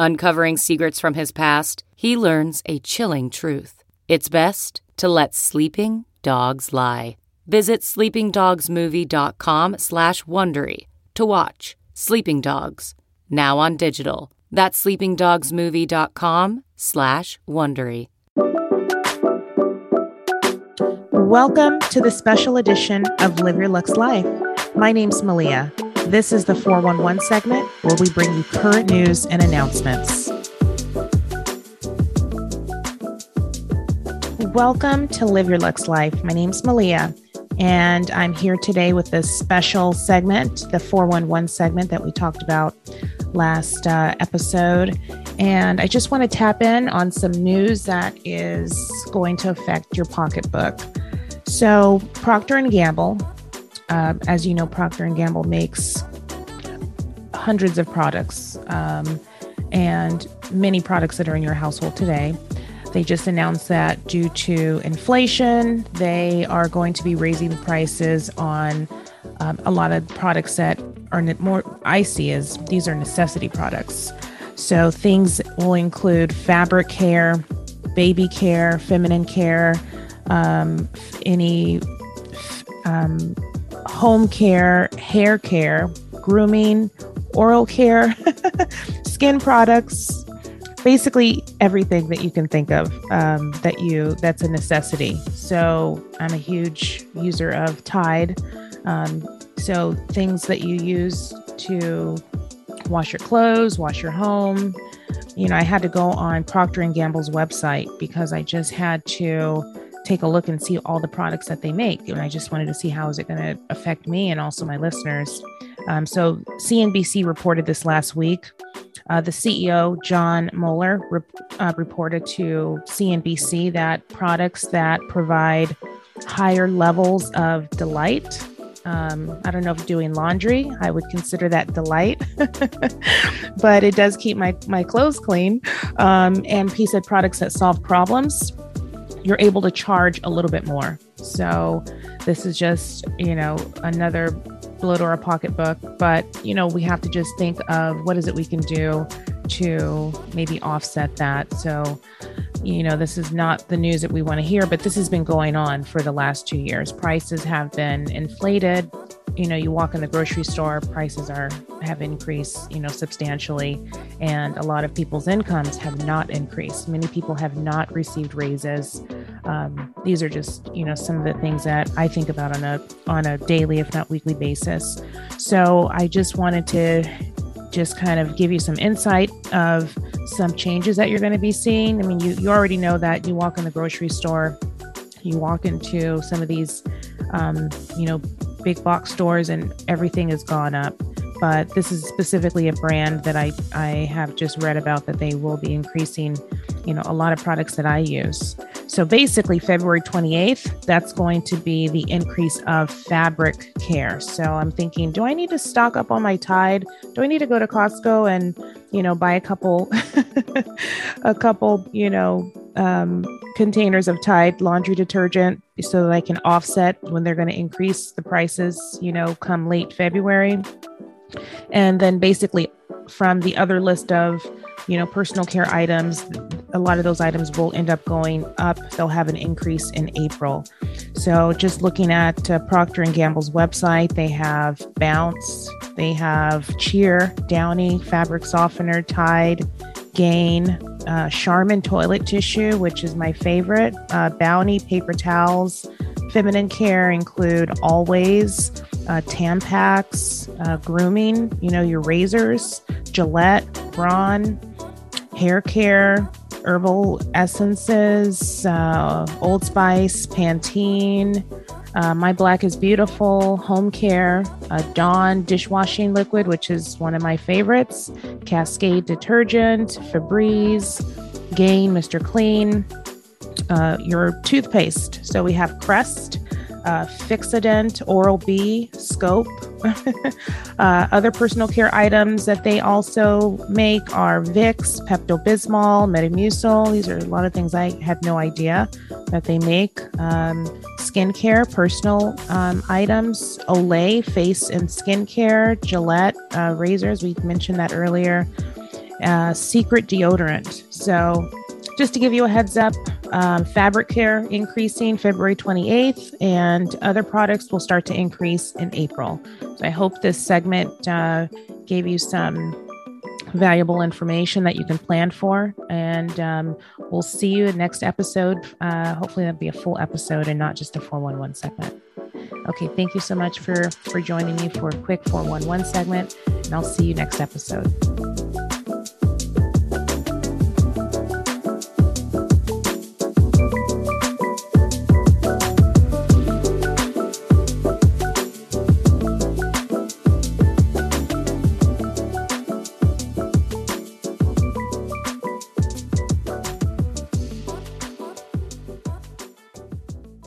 Uncovering secrets from his past, he learns a chilling truth. It's best to let sleeping dogs lie. Visit sleepingdogsmovie.com slash Wondery to watch Sleeping Dogs, now on digital. That's sleepingdogsmovie.com slash Wondery. Welcome to the special edition of Live Your Lux Life. My name's Malia. This is the 411 segment where we bring you current news and announcements. Welcome to Live Your Lux Life. My name's Malia, and I'm here today with this special segment, the 411 segment that we talked about last uh, episode. And I just want to tap in on some news that is going to affect your pocketbook. So, Procter and Gamble, uh, as you know, Procter and Gamble makes hundreds of products um, and many products that are in your household today. They just announced that due to inflation, they are going to be raising the prices on um, a lot of products that are more I see as these are necessity products. So things will include fabric care, baby care, feminine care, um, any um, home care, hair care, grooming, oral care, skin products, basically everything that you can think of um, that you that's a necessity. So I'm a huge user of Tide. Um, so things that you use to wash your clothes, wash your home. You know, I had to go on Procter and Gamble's website because I just had to take a look and see all the products that they make. And I just wanted to see how is it going to affect me and also my listeners. Um, so CNBC reported this last week. Uh, the CEO, Jon Moeller, uh, reported to CNBC that products that provide higher levels of delight. Um, I don't know if doing laundry, I would consider that delight, but it does keep my, my clothes clean. Um, and he said products that solve problems you're able to charge a little bit more. So this is just, you know, another blow to our pocketbook. But, you know, we have to just think of what is it we can do to maybe offset that. So, you know, this is not the news that we want to hear, but this has been going on for the last two years. Prices have been inflated. You know, you walk in the grocery store, prices are have increased, you know, substantially, and a lot of people's incomes have not increased. Many people have not received raises. Um, these are just, you know, some of the things that I think about on a on a daily, if not weekly basis. So I just wanted to just kind of give you some insight of some changes that you're going to be seeing. I mean, you, you already know that you walk in the grocery store, you walk into some of these, um, you know, big box stores, and everything has gone up. But this is specifically a brand that I, I have just read about that they will be increasing, you know, a lot of products that I use. So basically, February 28th, that's going to be the increase of fabric care. So I'm thinking, do I need to stock up on my Tide? Do I need to go to Costco and, you know, buy a couple, a couple, you know, um, containers of Tide laundry detergent so that I can offset when they're going to increase the prices, you know, come late February? And then basically from the other list of you know, personal care items, a lot of those items will end up going up. They'll have an increase in April. So just looking at uh, Procter and Gamble's website, they have Bounce, they have Cheer, Downy, Fabric Softener, Tide, Gain, uh, Charmin toilet tissue, which is my favorite, uh, Bounty paper towels. Feminine care include Always, uh, Tampax, uh, grooming, you know, your razors, Gillette, Braun, hair care, herbal essences, uh, Old Spice, Pantene, uh, My Black is Beautiful, Home Care, uh, Dawn dishwashing liquid, which is one of my favorites, Cascade detergent, Febreze, Gain, Mr. Clean, uh, your toothpaste. So we have Crest, uh, Fixodent, Oral B, Scope. uh, other personal care items that they also make are Vicks, Pepto Bismol, Metamucil. These are a lot of things I had no idea that they make. Um, skincare, personal um, items, Olay, face and skincare, Gillette, uh, razors. We mentioned that earlier. Uh, secret deodorant. So just to give you a heads up, um, fabric care increasing February 28th, and other products will start to increase in April. So I hope this segment uh, gave you some valuable information that you can plan for. And um, we'll see you in next episode. Uh, hopefully, that'll be a full episode and not just a 411 segment. Okay, thank you so much for for joining me for a quick 411 segment, and I'll see you next episode.